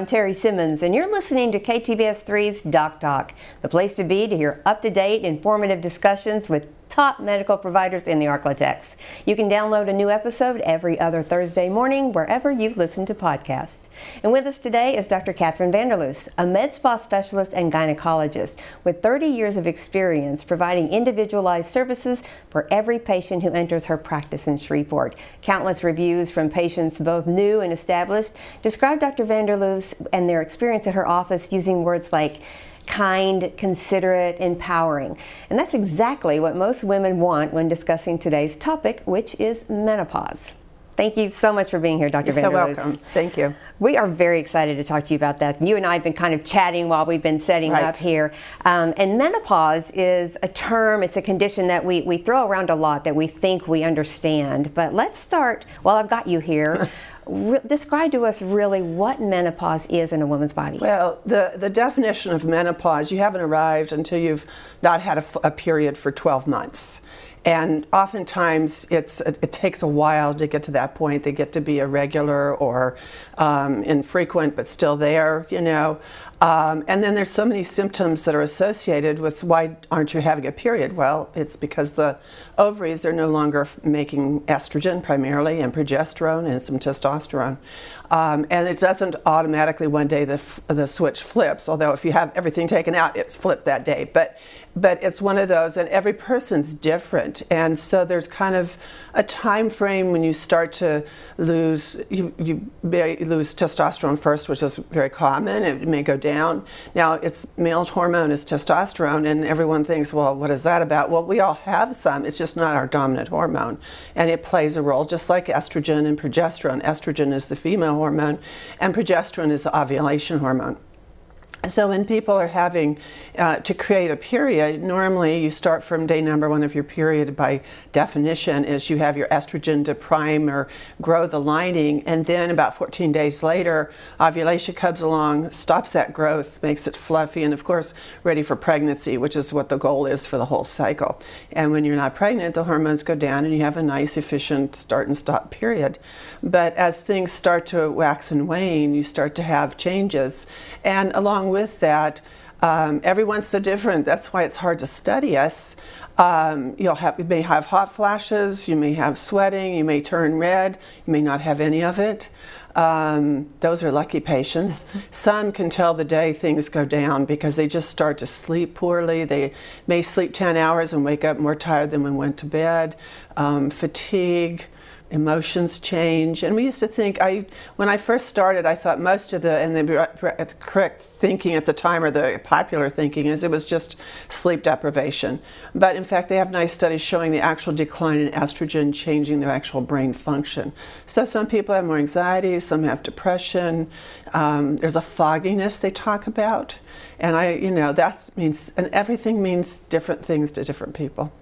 I'm Terry Simmons, and you're listening to KTBS 3's Doc Talk, the place to be to hear up to date, informative discussions with top medical providers in the Arklatex. You can download a new episode every other Thursday morning wherever you listen to podcasts. And with us today is Dr. Catherine Vanderloos, a med spa specialist and gynecologist with 30 years of experience providing individualized services for every patient who enters her practice in Shreveport. Countless reviews from patients, both new and established, describe Dr. Vanderloos and their experience at her office using words like kind, considerate, empowering. And that's exactly what most women want when discussing today's topic, which is menopause. Thank you so much for being here, Dr. You're so welcome. Thank you. We are very excited to talk to you about that. You and I have been kind of chatting while we've been setting right. up here. Um, and menopause is a term, it's a condition that we, we throw around a lot that we think we understand. But let's start, while I've got you here, re- describe to us really what menopause is in a woman's body. Well, the, the definition of menopause, you haven't arrived until you've not had a, a period for 12 months. And oftentimes it's, it takes a while to get to that point. They get to be irregular or um, infrequent, but still there, you know. Um, and then there's so many symptoms that are associated with why aren't you having a period? Well, it's because the ovaries are no longer making estrogen primarily and progesterone and some testosterone. Um, and it doesn't automatically one day the, the switch flips, although if you have everything taken out, it's flipped that day. But but it's one of those and every person's different. And so there's kind of a time frame when you start to lose you, you may lose testosterone first which is very common. It may go down. Now it's male hormone is testosterone and everyone thinks well what is that about? Well we all have some. It's just not our dominant hormone. And it plays a role just like estrogen and progesterone. Estrogen is the female hormone and progesterone is the ovulation hormone so when people are having uh, to create a period, normally you start from day number one of your period by definition is you have your estrogen to prime or grow the lining and then about 14 days later ovulation comes along, stops that growth, makes it fluffy and of course ready for pregnancy, which is what the goal is for the whole cycle. And when you're not pregnant, the hormones go down and you have a nice efficient start and stop period. But as things start to wax and wane, you start to have changes and along with that, um, everyone's so different. That's why it's hard to study us. Um, you'll have, you may have hot flashes, you may have sweating, you may turn red, you may not have any of it. Um, those are lucky patients. Some can tell the day things go down because they just start to sleep poorly. They may sleep 10 hours and wake up more tired than when went to bed. Um, fatigue, emotions change. And we used to think, I when I first started, I thought most of the, and the correct thinking at the time, or the popular thinking, is it was just sleep deprivation. But in fact, they have nice studies showing the actual decline in estrogen changing their actual brain function. So some people have more anxiety, some have depression. Um, there's a fogginess they talk about. And I, you know, that means, and everything means different things to different people.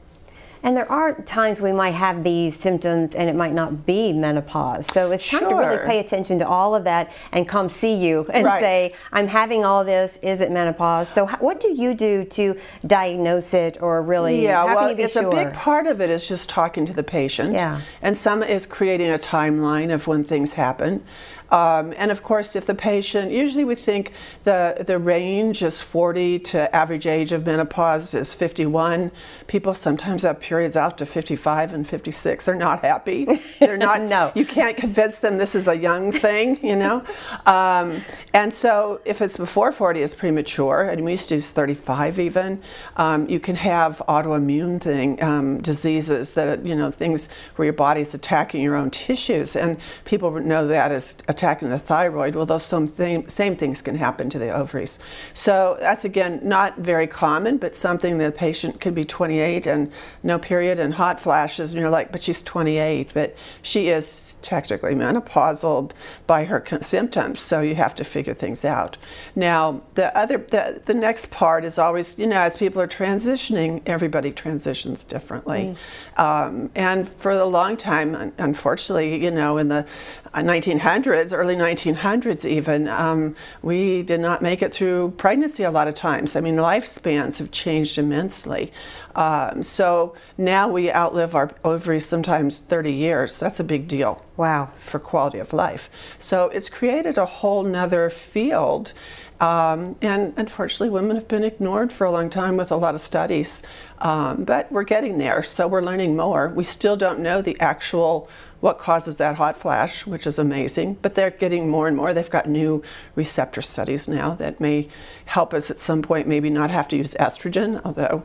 And there are times we might have these symptoms and it might not be menopause. So it's time sure. to really pay attention to all of that and come see you and right. say, I'm having all this, is it menopause? So what do you do to diagnose it or really, yeah, well, can you be it's sure? a big part of it is just talking to the patient. Yeah. And some is creating a timeline of when things happen. Um, and of course, if the patient, usually we think the, the range is 40 to average age of menopause is 51. People sometimes have periods out to 55 and 56. They're not happy. They're not, no. You can't convince them this is a young thing, you know? Um, and so if it's before 40, it's premature. And we used to use 35 even. Um, you can have autoimmune thing, um, diseases that, you know, things where your body's attacking your own tissues. And people know that as attacking the thyroid, well, those same, thing, same things can happen to the ovaries. So that's again not very common, but something the patient could be 28 and no period and hot flashes, and you're like, but she's 28, but she is technically menopausal by her symptoms, so you have to figure things out. Now, the other, the, the next part is always, you know, as people are transitioning, everybody transitions differently. Mm. Um, and for a long time, unfortunately, you know, in the 1900s, early 1900s even, um, we did not make it through pregnancy a lot of times. I mean, lifespans have changed immensely. Um, so now we outlive our ovaries sometimes 30 years. That's a big deal. Wow. For quality of life. So it's created a whole nother field. Um, and unfortunately, women have been ignored for a long time with a lot of studies. Um, but we're getting there, so we're learning more. We still don't know the actual what causes that hot flash, which is amazing. But they're getting more and more. They've got new receptor studies now that may help us at some point maybe not have to use estrogen, although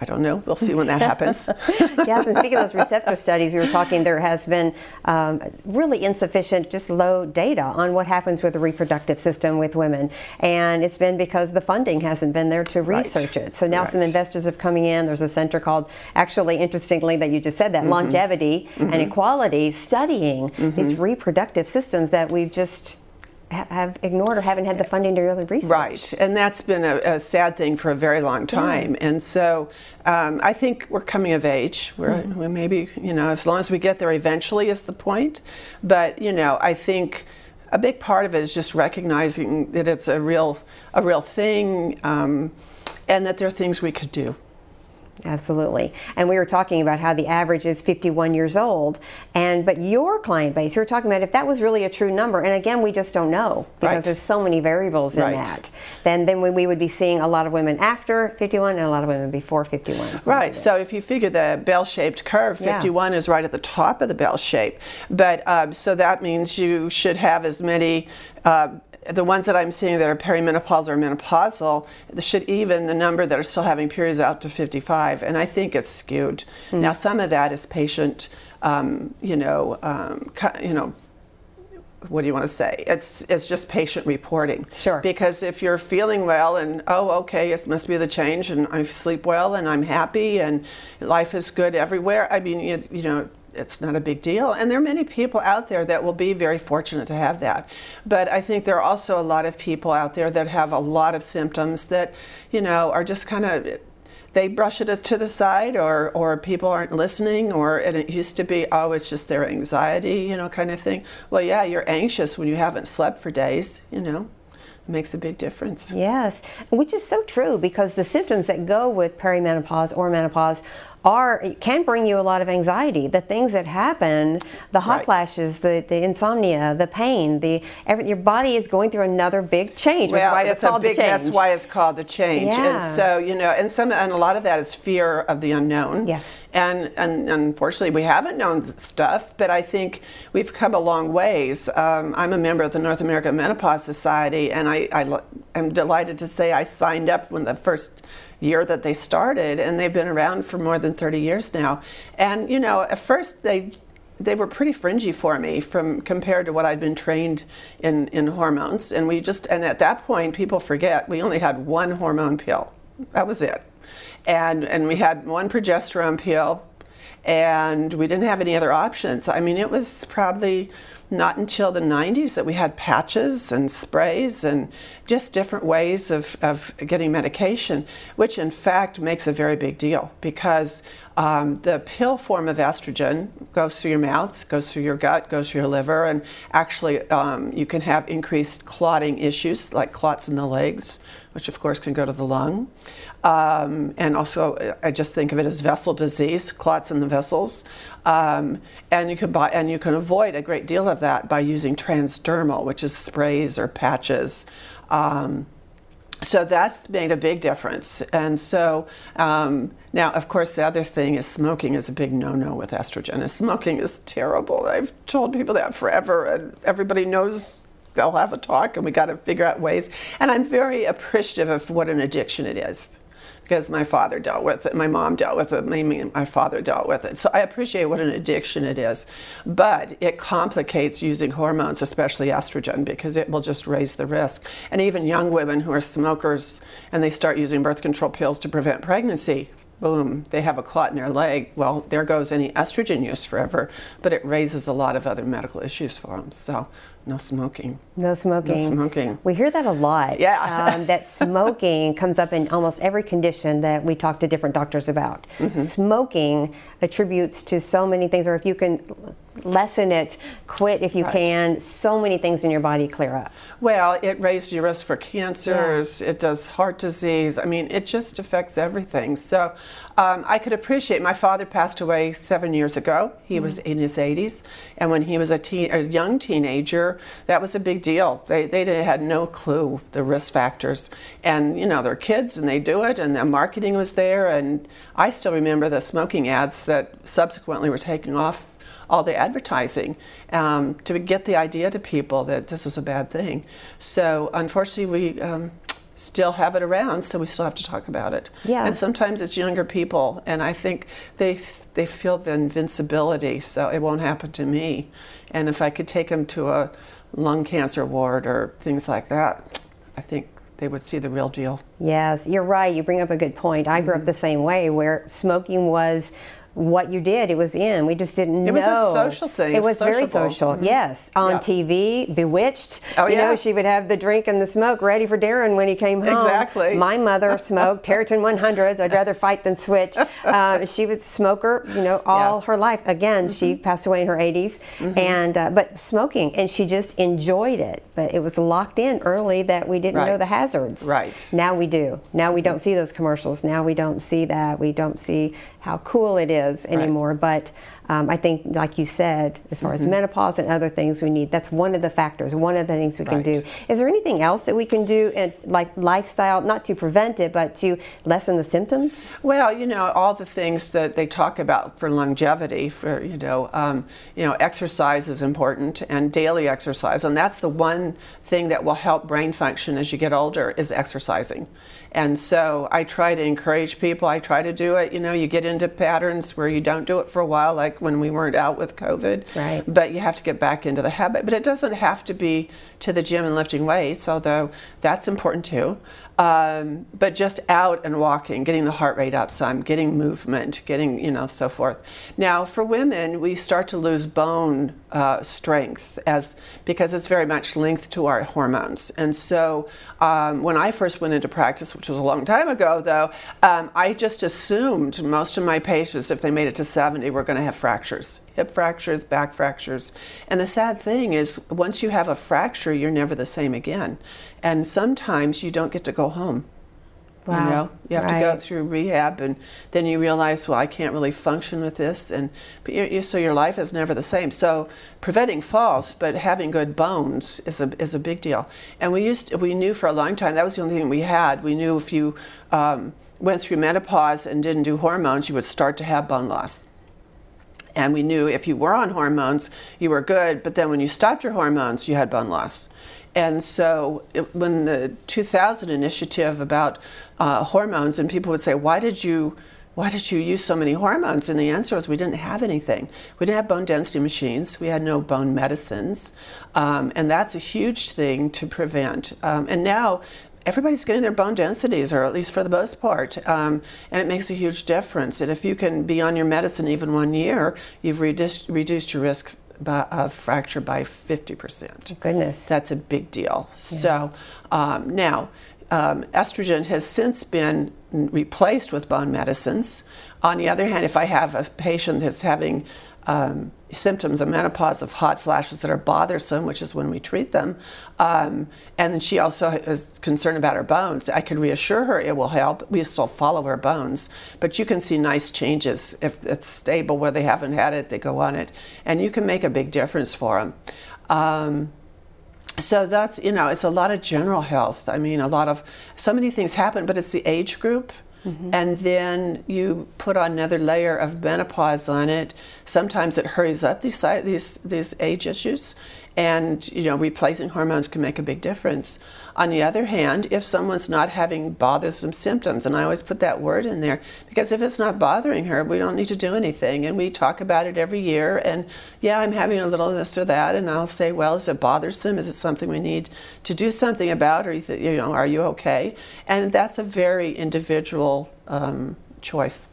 I don't know. We'll see when that happens. yes, and speaking of those receptor studies, we were talking, there has been um, really insufficient, just low data on what happens with the reproductive system with women. And it's been because the funding hasn't been there to research right. it. So now right. some investors are coming in. There's a center called, actually, interestingly, that you just said that, mm-hmm. longevity mm-hmm. and equality, studying mm-hmm. these reproductive systems that we've just have ignored or haven't had the funding to really research. Right, and that's been a, a sad thing for a very long time. Yeah. And so um, I think we're coming of age. We're, mm-hmm. we maybe, you know, as long as we get there eventually is the point. But, you know, I think a big part of it is just recognizing that it's a real, a real thing um, and that there are things we could do. Absolutely. And we were talking about how the average is 51 years old. And but your client base, you were talking about if that was really a true number, and again, we just don't know because right. there's so many variables in right. that. Then then we, we would be seeing a lot of women after 51 and a lot of women before 51. Right. So if you figure the bell-shaped curve, 51 yeah. is right at the top of the bell shape. But um, so that means you should have as many. Uh, the ones that I'm seeing that are perimenopausal or menopausal should even the number that are still having periods out to 55, and I think it's skewed. Mm. Now, some of that is patient, um, you know, um, you know. What do you want to say? It's it's just patient reporting. Sure. Because if you're feeling well and oh okay, it must be the change and I sleep well and I'm happy and life is good everywhere. I mean, you, you know, it's not a big deal. And there are many people out there that will be very fortunate to have that. But I think there are also a lot of people out there that have a lot of symptoms that, you know, are just kind of they brush it to the side or, or people aren't listening or and it used to be oh it's just their anxiety you know kind of thing well yeah you're anxious when you haven't slept for days you know makes a big difference. Yes, which is so true because the symptoms that go with perimenopause or menopause are can bring you a lot of anxiety. The things that happen, the hot right. flashes, the, the insomnia, the pain, the every, your body is going through another big change. Well, why it's, it's a big. That's why it's called the change. Yeah. And so you know, and some and a lot of that is fear of the unknown. Yes. And and unfortunately, we haven't known stuff, but I think we've come a long ways. Um, I'm a member of the North American Menopause Society, and I, I am delighted to say I signed up when the first year that they started, and they've been around for more than 30 years now. And you know, at first they they were pretty fringy for me from compared to what I'd been trained in in hormones. And we just and at that point, people forget we only had one hormone pill. That was it. And and we had one progesterone pill, and we didn't have any other options. I mean, it was probably not until the 90s that we had patches and sprays and just different ways of, of getting medication, which in fact makes a very big deal because um, the pill form of estrogen goes through your mouth, goes through your gut, goes through your liver, and actually um, you can have increased clotting issues like clots in the legs, which of course can go to the lung. Um, and also, I just think of it as vessel disease, clots in the vessels. Um, and you can buy, and you can avoid a great deal of that by using transdermal, which is sprays or patches. Um, so that's made a big difference. And so um, now, of course, the other thing is smoking is a big no-no with estrogen. And smoking is terrible. I've told people that forever, and everybody knows they'll have a talk, and we got to figure out ways. And I'm very appreciative of what an addiction it is because my father dealt with it, my mom dealt with it, my, my father dealt with it. So I appreciate what an addiction it is. But it complicates using hormones, especially estrogen, because it will just raise the risk. And even young women who are smokers and they start using birth control pills to prevent pregnancy, boom, they have a clot in their leg. Well, there goes any estrogen use forever, but it raises a lot of other medical issues for them. So no smoking. No smoking. No smoking. We hear that a lot. Yeah. um, that smoking comes up in almost every condition that we talk to different doctors about. Mm-hmm. Smoking attributes to so many things, or if you can lessen it, quit if you Right. can, so many things in your body clear up. Well, it raises your risk for cancers. It does heart disease. I mean, it just affects everything. So, um, I could appreciate. My father passed away seven years ago. He was in his 80s, and when he was a, teen, a young teenager, that was a big deal. They they had no clue the risk factors, and you know they're kids and they do it, and the marketing was there. And I still remember the smoking ads that subsequently were taking off all the advertising um, to get the idea to people that this was a bad thing. So unfortunately, we um, still have it around, so we still have to talk about it. Yeah. And sometimes it's younger people, and I think they they feel the invincibility, so it won't happen to me. And if I could take them to a lung cancer ward or things like that, I think they would see the real deal. Yes, you're right. You bring up a good point. I Mm-hmm. grew up the same way where smoking was what you did. It was in. We just didn't It know. It was a social thing. It was was very sociable. social. Mhm. Yes, on Yeah. TV, Bewitched. Oh, you know, she would have the drink and the smoke ready for Darrin when he came home. Exactly. My mother smoked Tareyton 100s. I'd rather fight than switch. Uh, she was a smoker. You know, all Yeah. Mm-hmm. her life. Again, she passed away in her 80s, and uh, but smoking, and she just enjoyed it. But it was locked in early that we didn't know the hazards. Right. Now we do. Now we don't see those commercials. Now we don't see that. We don't see how cool it is anymore. But um, I think, like you said, as far as Mm-hmm. menopause and other things we need, that's one of the factors, one of the things we can do. Is there anything else that we can do, in, like lifestyle, not to prevent it, but to lessen the symptoms? Well, you know, all the things that they talk about for longevity, for, you know, um, you know, exercise is important and daily exercise. And that's the one thing that will help brain function as you get older is exercising. And so I try to encourage people. I try to do it. You know, you get into patterns where you don't do it for a while, like when we weren't out with COVID. Right. But you have to get back into the habit. But it doesn't have to be to the gym and lifting weights, although that's important too. Um, but just out and walking, getting the heart rate up, so I'm getting movement, getting, you know, so forth. Now, for women, we start to lose bone uh, strength as because it's very much linked to our hormones. And so, um, when I first went into practice, which was a long time ago, though, um, I just assumed most of my patients, if they made it to 70, were going to have fractures hip fractures, back fractures. And the sad thing is, once you have a fracture, you're never the same again. And sometimes you don't get to go home. Wow. You know, you have to go through rehab, and then you realize, well, I can't really function with this, and you, so your life is never the same. So preventing falls, but having good bones is a is a big deal. And we used we knew for a long time that was the only thing we had. We knew if you um, went through menopause and didn't do hormones, you would start to have bone loss. And we knew if you were on hormones, you were good, but then when you stopped your hormones, you had bone loss. And so, it, when the 2000 initiative about uh, hormones, and people would say, "Why did you, why did you use so many hormones?" And the answer was, we didn't have anything. We didn't have bone density machines. We had no bone medicines, um, and that's a huge thing to prevent. Um, and now, everybody's getting their bone densities, or at least for the most part, um, and it makes a huge difference. And if you can be on your medicine even one year, you've reduced, reduced your risk by, of fracture by 50%. Goodness. That's a big deal. So um, now, um, estrogen has since been replaced with bone medicines. On the other hand, if I have a patient that's having um, symptoms of menopause of hot flashes that are bothersome, which is when we treat them, um, and then she also is concerned about her bones, I can reassure her it will help. We still follow her bones, but you can see nice changes if it's stable where they haven't had it, they go on it, and you can make a big difference for them. Um, so that's you know it's a lot of general health i mean a lot of so many things happen but it's the age group Mm-hmm. and then you put on another layer of menopause on it. Sometimes it hurries up these these these age issues and you know replacing hormones can make a big difference. On the other hand if someone's not having bothersome symptoms and i always put that word in there because if it's not bothering her we don't need to do anything. And we talk about it every year and yeah i'm having a little this or that and i'll say well is it bothersome? Is it something we need to do something about? Or you know are you okay? And that's a very individual um, choice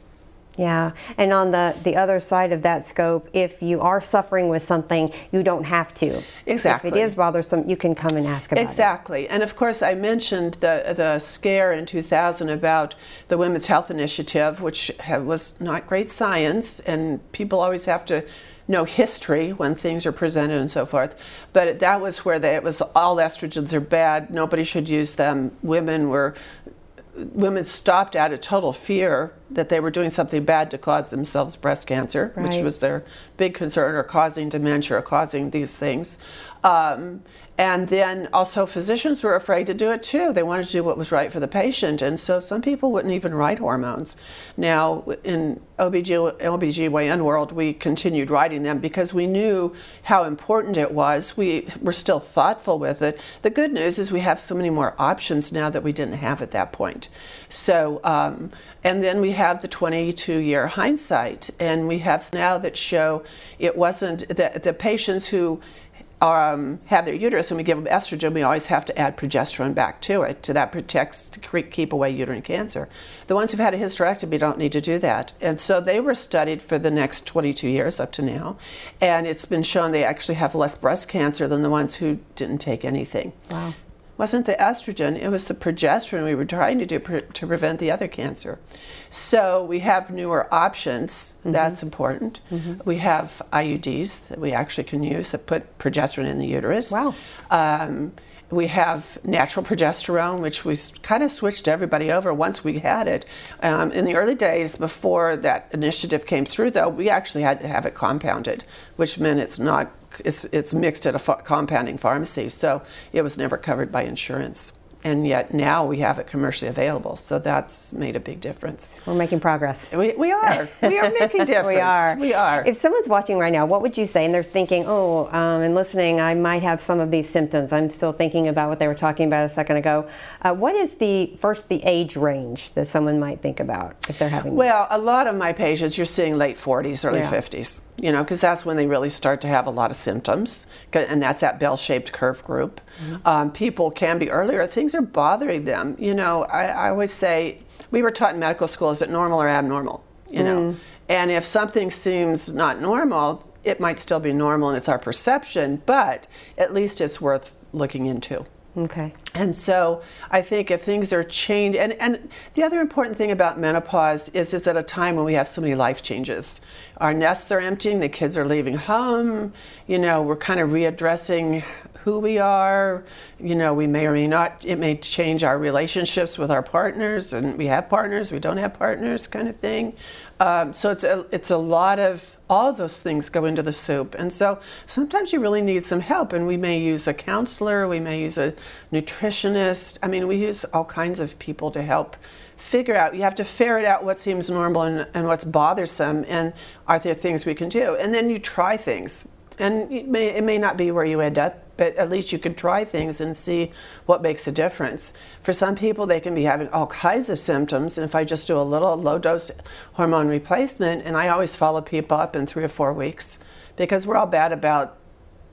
Yeah, and on the the other side of that scope, if you are suffering with something, you don't have to. Exactly. If it is bothersome, you can come and ask about exactly. it. And of course, I mentioned the the scare in 2000 about the Women's Health Initiative, which have, was not great science, and people always have to know history when things are presented and so forth. But that was where they, it was all estrogens are bad. Nobody should use them. Women were women stopped out of total fear that they were doing something bad to cause themselves breast cancer, Right. which was their big concern, or causing dementia, or causing these things. Um, and then also physicians were afraid to do it too. They wanted to do what was right for the patient. And so some people wouldn't even write hormones. Now, in OBG, OBGYN world, we continued writing them because we knew how important it was. We were still thoughtful with it. The good news is we have so many more options now that we didn't have at that point. So, um, and then we have the 22 year hindsight, and we have now that show it wasn't the, the patients who um, have their uterus and we give them estrogen, we always have to add progesterone back to it. To that protects to keep away uterine cancer. The ones who've had a hysterectomy don't need to do that, and so they were studied for the next 22 years up to now, and it's been shown they actually have less breast cancer than the ones who didn't take anything. Wow. Wasn't the estrogen? It was the progesterone we were trying to do pre- to prevent the other cancer. So we have newer options. That's important. We have IUDs that we actually can use that put progesterone in the uterus. Wow. Um, we have natural progesterone, which we kind of switched everybody over once we had it. Um, in the early days, before that initiative came through, though, we actually had to have it compounded, which meant it's not it's, it's mixed at a ph- compounding pharmacy, so it was never covered by insurance. And yet now we have it commercially available, so that's made a big difference. We're making progress. We, we are. We are making difference. We are. We are. If someone's watching right now, what would you say? And they're thinking, oh, um, and listening, I might have some of these symptoms. I'm still thinking about what they were talking about a second ago. Uh, what is the first the age range that someone might think about if they're having? Well, a lot of my patients, you're seeing late 40s, early Yeah. 50s, you know, because that's when they really start to have a lot of symptoms, and that's that bell shaped curve group. Mm-hmm. Um, people can be earlier, things are bothering them. You know, I, I always say, we were taught in medical school is it normal or abnormal, you know? Mm. And if something seems not normal, it might still be normal and it's our perception, but at least it's worth looking into. Okay. And so I think if things are changed, and, and the other important thing about menopause is it's at a time when we have so many life changes. Our nests are emptying, the kids are leaving home, you know, we're kind of readdressing who we are. You know, we may or may not, it may change our relationships with our partners, and we have partners, we don't have partners, kind of thing. Um, so it's a, it's a lot of, all those things go into the soup. And so sometimes you really need some help, and we may use a counselor, we may use a nutritionist. I mean, we use all kinds of people to help figure out, you have to ferret out what seems normal and, and what's bothersome, and are there things we can do? And then you try things. And it may, it may not be where you end up, but at least you could try things and see what makes a difference. For some people, they can be having all kinds of symptoms, and if I just do a little low dose hormone replacement, and I always follow people up in three or four weeks, because we're all bad about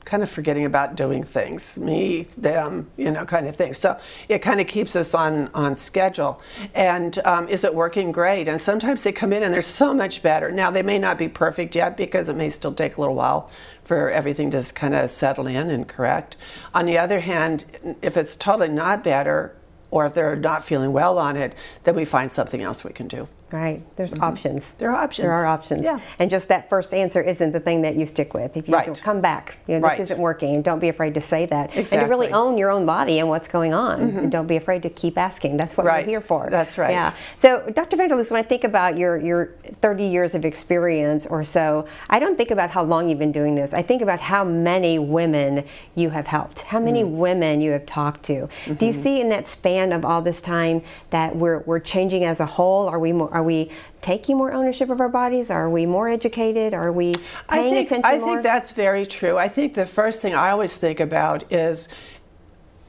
kind of forgetting about doing things me them you know kind of thing. So it kind of keeps us on on schedule. And um, is it working? Great. And sometimes they come in and they're so much better. Now they may not be perfect yet because it may still take a little while for everything to kind of settle in and correct. On the other hand if it's totally not better or if they're not feeling well on it then we find something else we can do Right. There's options. There are options. There are options. Yeah. And just that first answer isn't the thing that you stick with. If you Right. come back, you know, Right. this isn't working, don't be afraid to say that. Exactly. And to Mm-hmm. really own your own body and what's going on. And don't be afraid to keep asking. That's what Right. we're here for. That's right. Yeah. So, Dr. Vanderloos, when I think about your, your 30 years of experience or so, I don't think about how long you've been doing this. I think about how many women you have helped, how many Mm. women you have talked to. Mm-hmm. Do you see in that span of all this time that we're, we're changing as a whole? Are we more, are we taking more ownership of our bodies? Are we more educated? Are we I paying think, attention I more? think that's very true. I think the first thing I always think about is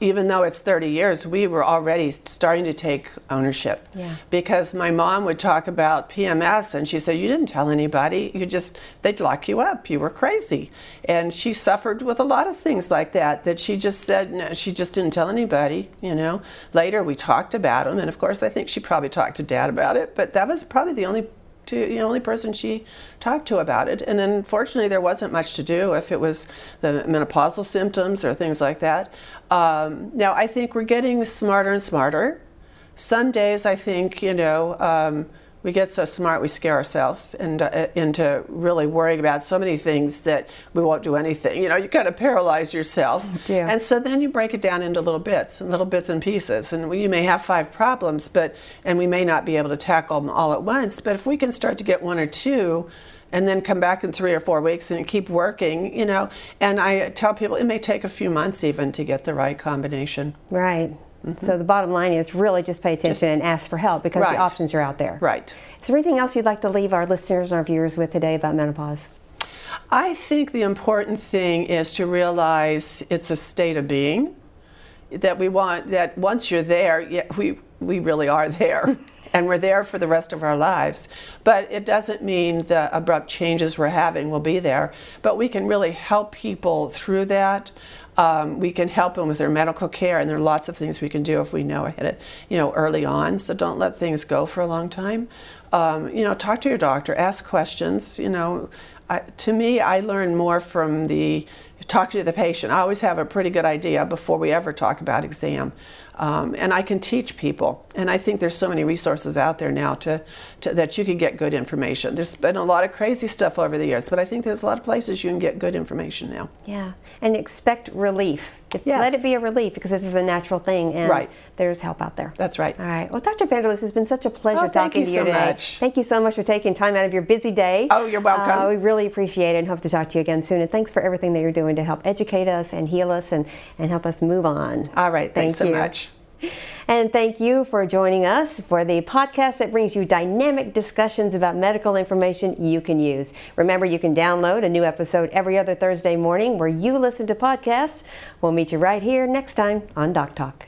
even though it's 30 years, we were already starting to take ownership. Yeah. Because my mom would talk about PMS and she said, You didn't tell anybody. You just, they'd lock you up. You were crazy. And she suffered with a lot of things like that, that she just said, no, she just didn't tell anybody, you know. Later we talked about them. And of course, I think she probably talked to dad about it, but that was probably the only to the only person she talked to about it. And unfortunately, there wasn't much to do if it was the menopausal symptoms or things like that. Um, now, I think we're getting smarter and smarter. Some days, I think, you know, um, we get so smart we scare ourselves and, uh, into really worrying about so many things that we won't do anything. You know, you kind of paralyze yourself. Yeah. And so then you break it down into little bits and little bits and pieces. And you may have five problems, but and we may not be able to tackle them all at once. But if we can start to get one or two, and then come back in three or four weeks and keep working, you know. And I tell people it may take a few months even to get the right combination. Right. So the bottom line is really just pay attention and ask for help because Right. the options are out there. Right. Is there anything else you'd like to leave our listeners and our viewers with today about menopause? I think the important thing is to realize it's a state of being that we want that once you're there, yeah, we we really are there. And we're there for the rest of our lives. But it doesn't mean the abrupt changes we're having will be there. But we can really help people through that. Um, we can help them with their medical care, and there are lots of things we can do if we know ahead, of, you know, early on. So don't let things go for a long time. Um, you know, talk to your doctor, ask questions. You know, I, to me, I learn more from the talking to the patient. I always have a pretty good idea before we ever talk about exam, um, and I can teach people. And I think there's so many resources out there now to, to that you can get good information. There's been a lot of crazy stuff over the years, but I think there's a lot of places you can get good information now. Yeah. And expect relief. Yes. Let it be a relief because this is a natural thing and Right. there's help out there. That's right. All right. Well, Dr. Vanderloos, it's been such a pleasure Oh, talking you to you so today. much. Thank you so much for taking time out of your busy day. Oh, you're welcome. Uh, we really appreciate it and hope to talk to you again soon. And thanks for everything that you're doing to help educate us and heal us and, and help us move on. All right, thanks Thank so you. much. And thank you for joining us for the podcast that brings you dynamic discussions about medical information you can use. Remember, you can download a new episode every other Thursday morning where you listen to podcasts. We'll meet you right here next time on Doc Talk.